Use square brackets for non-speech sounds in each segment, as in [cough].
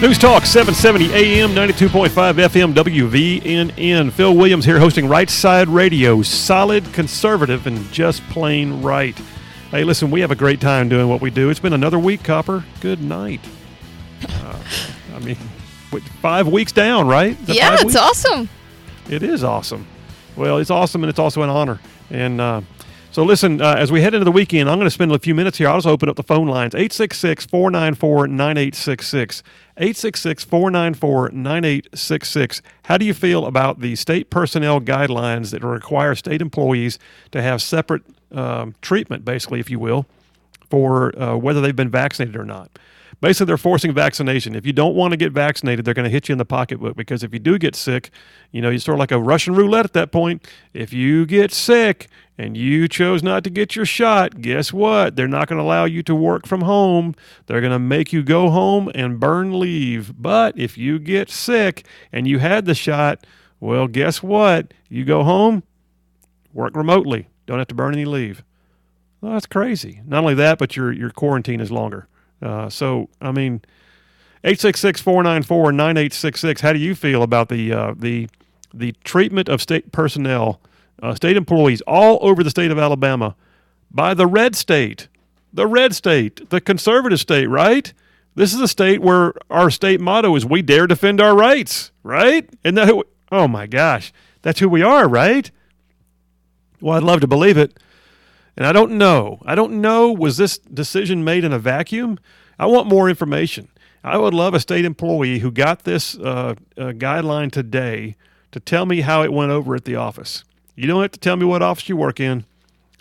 News Talk 770 AM 92.5 FM WVNN. Phil Williams here hosting Right Side Radio. Solid, conservative, and just plain right. Hey, listen, we have a great time doing what we do. It's been another week, Copper. Good night. Uh, I mean, five weeks down, right? Yeah, it's awesome. It is awesome. Well, it's awesome, and it's also an honor. And uh, so, listen, uh, as we head into the weekend, I'm going to spend a few minutes here. I'll just open up the phone lines 866 494 9866. 866 494 9866. How do you feel about the state personnel guidelines that require state employees to have separate um, treatment, basically, if you will, for uh, whether they've been vaccinated or not? Basically they're forcing vaccination. If you don't want to get vaccinated, they're going to hit you in the pocketbook because if you do get sick, you know, you sort of like a Russian roulette at that point. If you get sick and you chose not to get your shot, guess what? They're not going to allow you to work from home. They're going to make you go home and burn leave. But if you get sick and you had the shot, well, guess what? You go home, work remotely. Don't have to burn any leave. Well, that's crazy. Not only that, but your your quarantine is longer. Uh, so, I mean, 866 494 9866. How do you feel about the, uh, the, the treatment of state personnel, uh, state employees all over the state of Alabama by the red state? The red state, the conservative state, right? This is a state where our state motto is "We dare defend our rights," right? And that, oh my gosh, that's who we are, right? Well, I'd love to believe it. And I don't know. I don't know. Was this decision made in a vacuum? I want more information. I would love a state employee who got this uh, uh, guideline today to tell me how it went over at the office. You don't have to tell me what office you work in.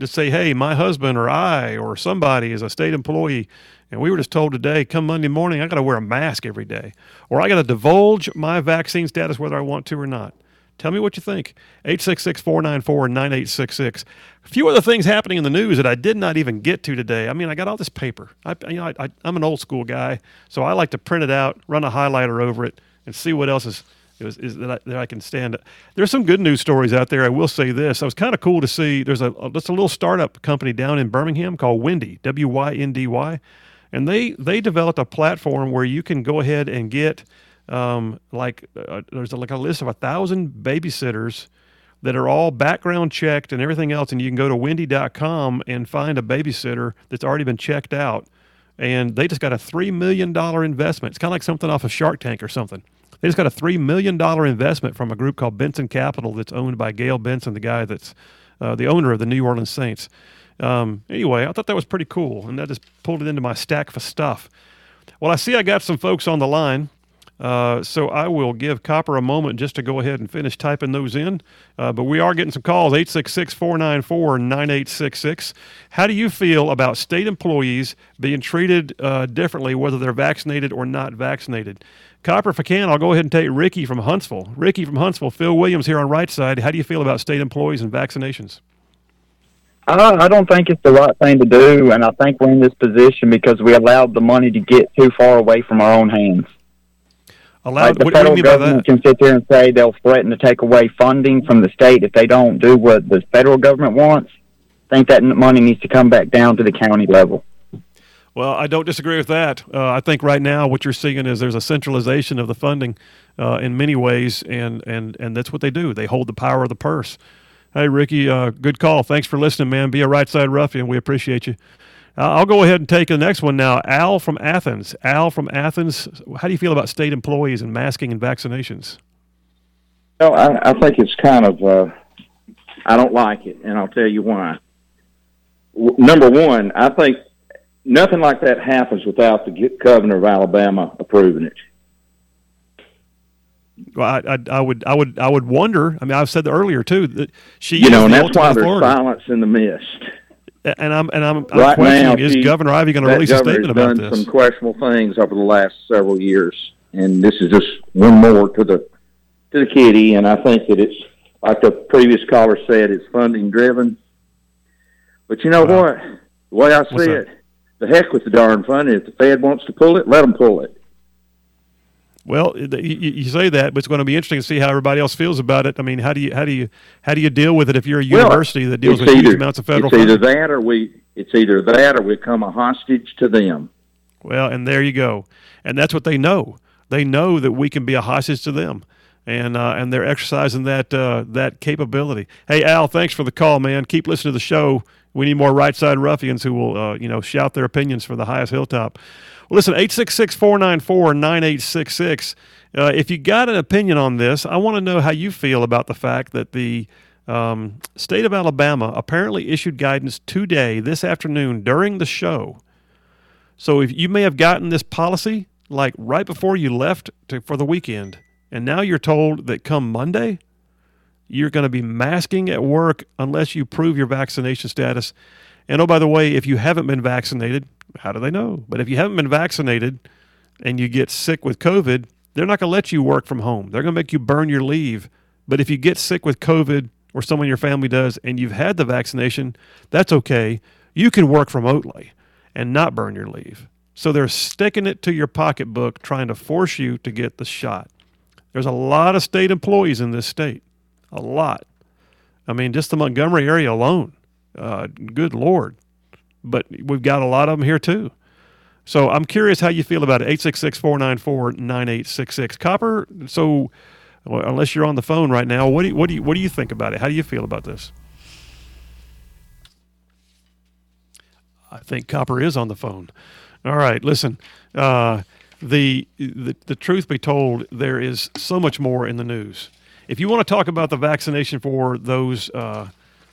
Just say, hey, my husband or I or somebody is a state employee, and we were just told today, come Monday morning, I got to wear a mask every day, or I got to divulge my vaccine status whether I want to or not. Tell me what you think. 866 494 9866. A few other things happening in the news that I did not even get to today. I mean, I got all this paper. I, you know, I, am an old school guy, so I like to print it out, run a highlighter over it, and see what else is, is, is that, I, that I can stand. There's some good news stories out there. I will say this. I was kind of cool to see there's a, a, just a little startup company down in Birmingham called Wyndy, W Y N D Y. And they, they developed a platform where you can go ahead and get – um, like uh, there's a, like a list of a thousand babysitters that are all background checked and everything else, and you can go to Wyndy.com and find a babysitter that's already been checked out, and they just got a three million dollar investment. It's kind of like something off of Shark Tank or something. They just got a three million dollar investment from a group called Benson Capital that's owned by Gayle Benson, the guy that's uh, the owner of the New Orleans Saints. Um, anyway, I thought that was pretty cool, and that just pulled it into my stack for stuff. Well, I see I got some folks on the line. Uh, so I will give Copper a moment just to go ahead and finish typing those in. Uh, but we are getting some calls 866 494 9866. How do you feel about state employees being treated uh, differently, whether they're vaccinated or not vaccinated? Copper, if I can, I'll go ahead and take Ricky from Huntsville. Ricky from Huntsville, Phil Williams here on right side. How do you feel about state employees and vaccinations? I, I don't think it's the right thing to do, and I think we're in this position because we allowed the money to get too far away from our own hands. Allowed, like the what, federal what government can sit there and say they'll threaten to take away funding from the state if they don't do what the federal government wants. I think that money needs to come back down to the county level. Well, I don't disagree with that. Uh, I think right now what you're seeing is there's a centralization of the funding uh, in many ways, and, and, and that's what they do. They hold the power of the purse. Hey, Ricky, uh, good call. Thanks for listening, man. Be a right side ruffian. We appreciate you. Uh, I'll go ahead and take the next one now. Al from Athens. Al from Athens. How do you feel about state employees and masking and vaccinations? Well, I, I think it's kind of. Uh, I don't like it, and I'll tell you why. W- number one, I think nothing like that happens without the governor of Alabama approving it. Well, I, I, I, would, I would, I would wonder. I mean, I've said that earlier too that she, you know, and that's why there's silence in the mist and I'm and I'm, I'm questioning now, is Governor Ivey going to release a statement about done Some questionable things over the last several years, and this is just one more to the to the kitty. And I think that it's like the previous caller said, it's funding driven. But you know wow. what? The way I see it, the heck with the darn funding. If the Fed wants to pull it, let them pull it. Well, you, say that, but it's going to be interesting to see how everybody else feels about it. I mean, how do you how do you how do you deal with it if you're a university well, that deals with either, huge amounts of federal? It's funding? either that or we it's either that or we become a hostage to them. Well, and there you go, and that's what they know. they know that we can be a hostage to them, and uh, and they're exercising that uh, that capability. Hey Al, thanks for the call, man. Keep listening to the show. We need more right side ruffians who will uh, you know shout their opinions for the highest hilltop. Listen, 866 494 9866. Uh, if you got an opinion on this, I want to know how you feel about the fact that the um, state of Alabama apparently issued guidance today, this afternoon, during the show. So if you may have gotten this policy like right before you left to, for the weekend, and now you're told that come Monday, you're going to be masking at work unless you prove your vaccination status. And oh, by the way, if you haven't been vaccinated, how do they know? But if you haven't been vaccinated and you get sick with COVID, they're not going to let you work from home. They're going to make you burn your leave. But if you get sick with COVID or someone in your family does and you've had the vaccination, that's okay. You can work remotely and not burn your leave. So they're sticking it to your pocketbook, trying to force you to get the shot. There's a lot of state employees in this state, a lot. I mean, just the Montgomery area alone. Uh, good Lord. But we've got a lot of them here too. So I'm curious how you feel about it. 866 494 9866. Copper, so well, unless you're on the phone right now, what do, you, what, do you, what do you think about it? How do you feel about this? I think Copper is on the phone. All right, listen. Uh, the, the the truth be told, there is so much more in the news. If you want to talk about the vaccination for those uh,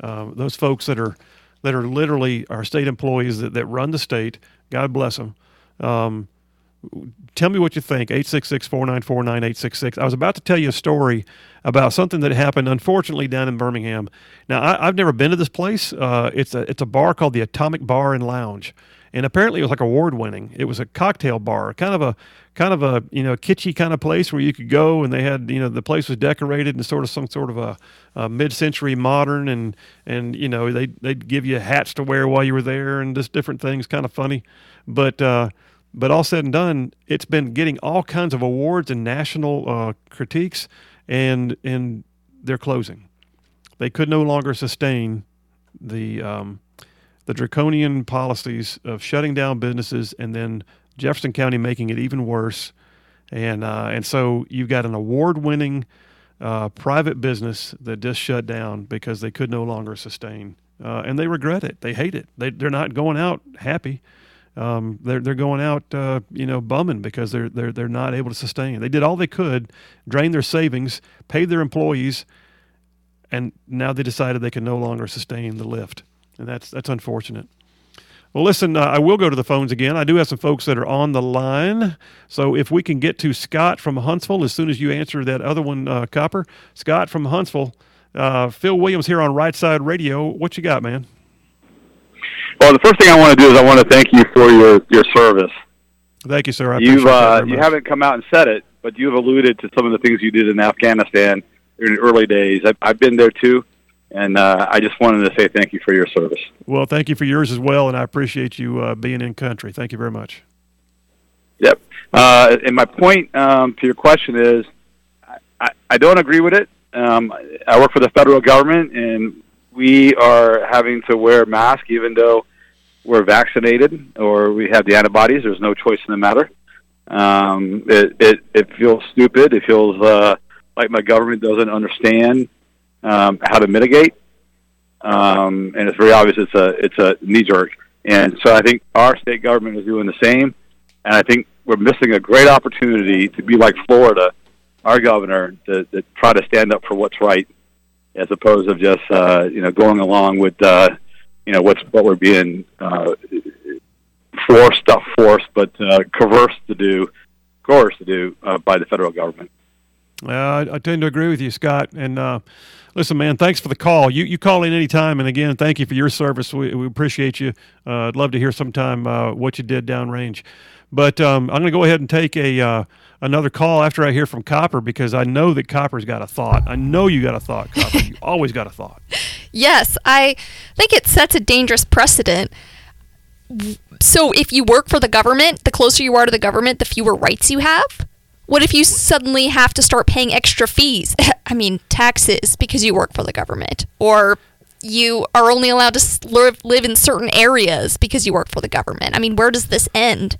uh, those folks that are that are literally our state employees that, that run the state, God bless them. Um, tell me what you think. 866 494 9866. I was about to tell you a story about something that happened, unfortunately, down in Birmingham. Now, I, have never been to this place. Uh, it's, a, it's a bar called the Atomic Bar and Lounge and apparently it was like award winning. It was a cocktail bar, kind of a kind of a you know kitschy kind of place where you could go and they had you know the place was decorated in sort of some sort of a, a mid-century modern and and you know they they'd give you hats to wear while you were there and just different things, kind of funny, but. Uh, but all said and done, it's been getting all kinds of awards and national uh, critiques, and and they're closing. They could no longer sustain the um, the draconian policies of shutting down businesses and then Jefferson County making it even worse. And, uh, and so you've got an award winning uh, private business that just shut down because they could no longer sustain. Uh, and they regret it. They hate it. They, they're not going out happy. Um, they're they're going out, uh, you know, bumming because they're they're they're not able to sustain. They did all they could, drain their savings, paid their employees, and now they decided they can no longer sustain the lift and that's that's unfortunate. Well, listen, uh, I will go to the phones again. I do have some folks that are on the line. So if we can get to Scott from Huntsville as soon as you answer that other one, uh, Copper. Scott from Huntsville. Uh, Phil Williams here on Right Side Radio. What you got, man? Well, the first thing I want to do is I want to thank you for your, your service. Thank you, sir. I You've uh, you haven't come out and said it, but you've alluded to some of the things you did in Afghanistan in the early days. I've, I've been there too and uh, I just wanted to say thank you for your service. Well, thank you for yours as well, and I appreciate you uh, being in country. Thank you very much. Yep. Uh, and my point um, to your question is, I, I don't agree with it. Um, I work for the federal government, and we are having to wear masks even though we're vaccinated or we have the antibodies. There's no choice in the matter. Um, it, it, it feels stupid. It feels uh, like my government doesn't understand um, how to mitigate, um, and it's very obvious it's a it's a knee jerk. And so I think our state government is doing the same, and I think we're missing a great opportunity to be like Florida, our governor, to, to try to stand up for what's right, as opposed to just uh, you know going along with uh, you know what's what we're being uh, forced, not forced, but uh, coerced to do, coerced to do uh, by the federal government. Uh, I, tend to agree with you, Scott, and. Uh, Listen, man, thanks for the call. You you call in anytime, and again, thank you for your service. We, we appreciate you. Uh, I'd love to hear sometime uh, what you did downrange. But um, I'm going to go ahead and take a uh, another call after I hear from Copper because I know that Copper's got a thought. I know you got a thought, Copper. you [laughs] always got a thought. Yes, I think it sets a dangerous precedent. So if you work for the government, the closer you are to the government, the fewer rights you have. What if you suddenly have to start paying extra fees? [laughs] I mean, taxes because you work for the government, or you are only allowed to live, live in certain areas because you work for the government. I mean, where does this end?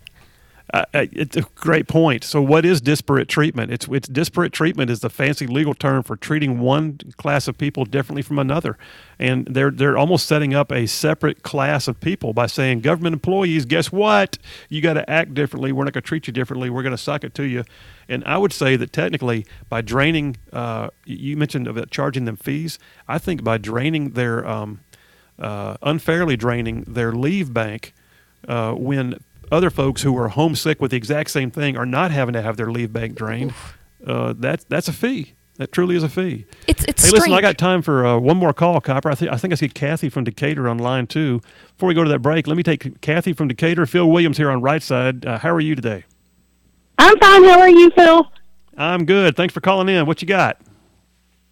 Uh, uh, it's a great point. So, what is disparate treatment? It's it's disparate treatment is the fancy legal term for treating one class of people differently from another, and they're they're almost setting up a separate class of people by saying government employees, guess what? You got to act differently. We're not going to treat you differently. We're going to suck it to you. And I would say that technically, by draining, uh, you mentioned about charging them fees. I think by draining their um, uh, unfairly draining their leave bank uh, when other folks who are homesick with the exact same thing are not having to have their leave bank drained. Uh, that's that's a fee. That truly is a fee. It's it's Hey, strange. listen, I got time for uh, one more call, Copper. I think I think I see Kathy from Decatur on line two. Before we go to that break, let me take Kathy from Decatur. Phil Williams here on right side. Uh, how are you today? I'm fine. How are you, Phil? I'm good. Thanks for calling in. What you got?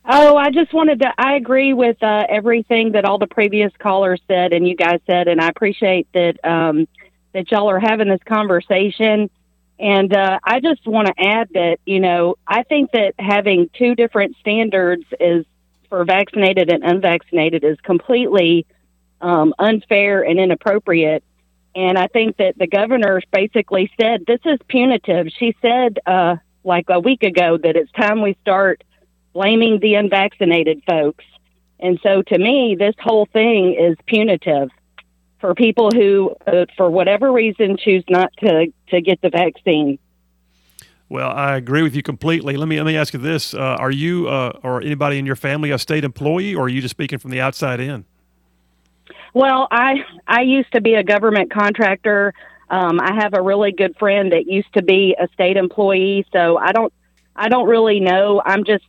Oh, I just wanted to. I agree with uh, everything that all the previous callers said and you guys said, and I appreciate that um, that y'all are having this conversation. And uh, I just want to add that you know I think that having two different standards is for vaccinated and unvaccinated is completely um, unfair and inappropriate. And I think that the governor basically said this is punitive. She said uh, like a week ago that it's time we start blaming the unvaccinated folks. And so to me, this whole thing is punitive for people who, uh, for whatever reason, choose not to, to get the vaccine. Well, I agree with you completely. Let me let me ask you this: uh, Are you uh, or anybody in your family a state employee, or are you just speaking from the outside in? Well, I I used to be a government contractor. Um, I have a really good friend that used to be a state employee, so I don't I don't really know. I'm just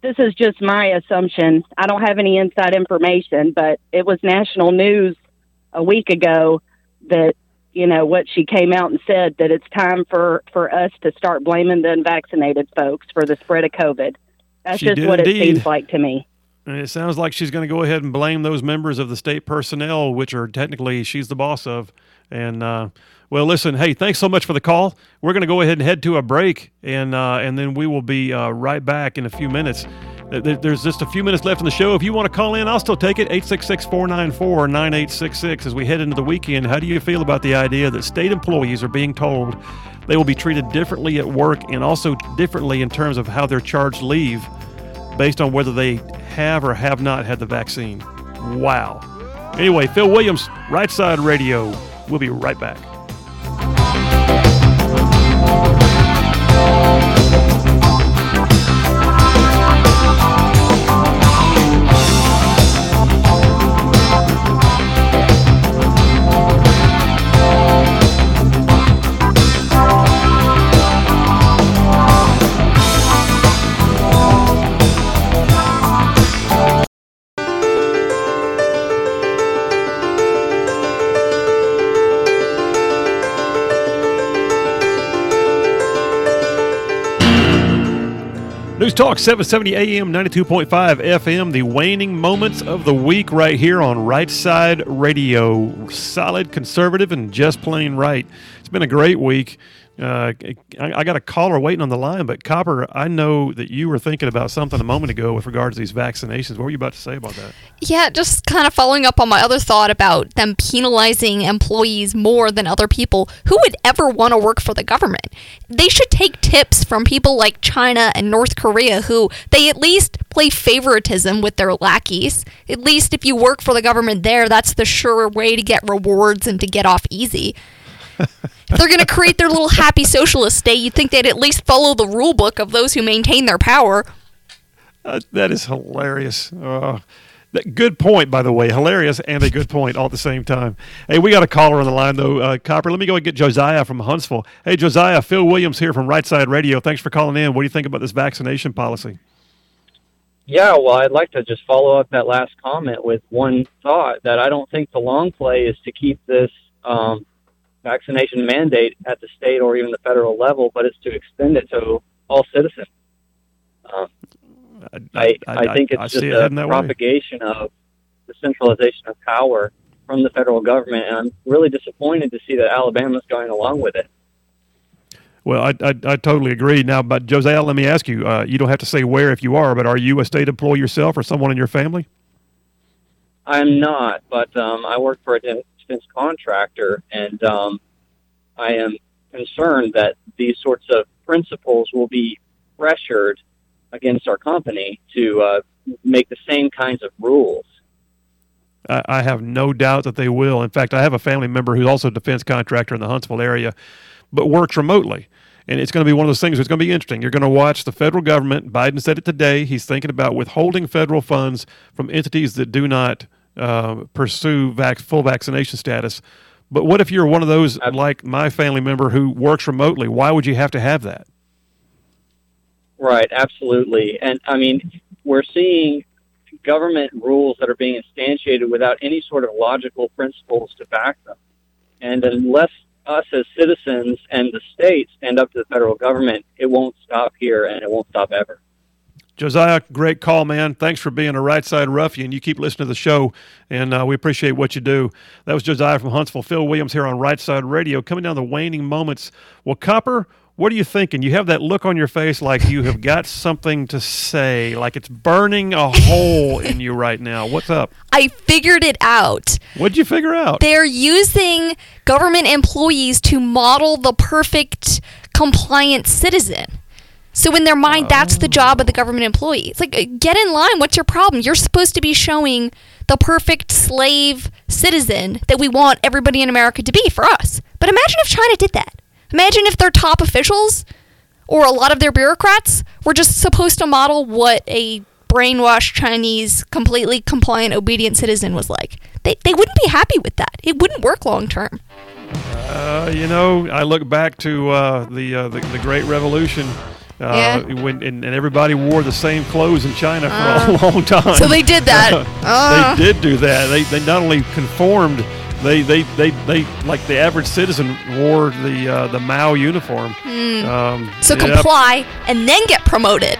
this is just my assumption. I don't have any inside information, but it was national news a week ago that you know what she came out and said that it's time for for us to start blaming the unvaccinated folks for the spread of COVID. That's She just what it seems like to me. And it sounds like she's going to go ahead and blame those members of the state personnel, which are technically she's the boss of. And uh, well, listen, hey, thanks so much for the call. We're going to go ahead and head to a break, and uh, and then we will be uh, right back in a few minutes. There- there- There's just a few minutes left in the show. If you want to call in, I'll still take it. 866 494 9866 as we head into the weekend. How do you feel about the idea that state employees are being told they will be treated differently at work and also differently in terms of how they're charged leave based on whether they have or have not had the vaccine? Wow. Anyway, Phil Williams, Right Side Radio. We'll be right back. News Talk 770 AM 92.5 FM, the waning moments of the week right here on Right Side Radio. Solid, conservative, and just plain right. It's been a great week. Uh, I, I got a caller waiting on the line, but Copper, I know that you were thinking about something a moment ago with regards to these vaccinations. What were you about to say about that? Yeah, just kind of following up on my other thought about them penalizing employees more than other people. Who would ever want to work for the government? They should take tips from people like China and North Korea, who they at least play favoritism with their lackeys. At least if you work for the government there, that's the sure way to get rewards and to get off easy. If they're going to create their little happy socialist state, you'd think they'd at least follow the rule book of those who maintain their power. Uh, that is hilarious. Uh, that, good point, by the way. Hilarious and a good point all at the same time. Hey, we got a caller on the line, though. Uh, Copper, let me go and get Josiah from Huntsville. Hey, Josiah, Phil Williams here from Right Side Radio. Thanks for calling in. What do you think about this vaccination policy? Yeah, well, I'd like to just follow up that last comment with one thought that I don't think the long play is to keep this um, vaccination mandate at the state or even the federal level, but it's to extend it to all citizens. Um, I, I, think it's I just it a that way. propagation of the centralization of power from the federal government, and I'm really disappointed to see that Alabama's going along with it. Well, I, I, I totally agree. Now, but Josiah, let me ask you. Uh, you don't have to say where if you are, but are you a state employee yourself or someone in your family? I'm not, but um, I work for a defense contractor, and um, I am concerned that these sorts of principles will be pressured against our company to uh, make the same kinds of rules. I, I have no doubt that they will. In fact, I have a family member who's also a defense contractor in the Huntsville area, but works remotely. And it's going to be one of those things that's going to be interesting. You're going to watch the federal government. Biden said it today. He's thinking about withholding federal funds from entities that do not uh, pursue vac- full vaccination status. But what if you're one of those, like my family member, who works remotely? Why would you have to have that? Right, absolutely. And I mean, we're seeing government rules that are being instantiated without any sort of logical principles to back them. And unless us as citizens and the state stand up to the federal government, it won't stop here and it won't stop ever. Josiah, great call, man. Thanks for being a right side ruffian. You keep listening to the show, and uh, we appreciate what you do. That was Josiah from Huntsville. Phil Williams here on Right Side Radio, coming down the waning moments. Well, Copper, what are you thinking? You have that look on your face like you have got something to say, like it's burning a hole in you right now. What's up? I figured it out. What'd you figure out? They're using government employees to model the perfect compliant citizen. So in their mind, that's the job of the government employee. It's like, get in line. What's your problem? You're supposed to be showing the perfect slave citizen that we want everybody in America to be for us. But imagine if China did that. Imagine if their top officials or a lot of their bureaucrats were just supposed to model what a brainwashed Chinese, completely compliant, obedient citizen was like. They, they wouldn't be happy with that. It wouldn't work long term. Uh, you know, I look back to uh, the, uh, the the Great Revolution. Uh, Yeah. when and, and everybody wore the same clothes in China for Uh, a long time. So they did that. [laughs] Uh. they did do that. They, they not only conformed, they, they, they, they like the average citizen wore the uh, the Mao uniform. Um, Hmm. So comply and then get promoted.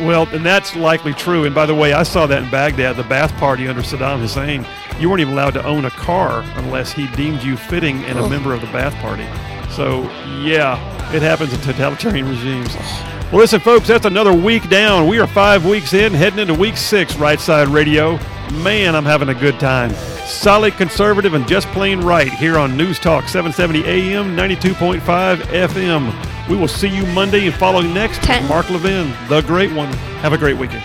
Well, and that's likely true. And by the way, I saw that in Baghdad, the Ba'ath Party under Saddam Hussein. You weren't even allowed to own a car unless he deemed you fitting and a Oh. member of the Ba'ath Party. So, yeah, it happens in totalitarian regimes. Well, listen, folks, that's another week down. We are five weeks in, heading into week six, Right Side Radio. Man, I'm having a good time. Solid conservative and just plain right here on News Talk 770 AM, 92.5 FM. We will see you Monday and following next, Ten. Mark Levin, the great one. Have a great weekend.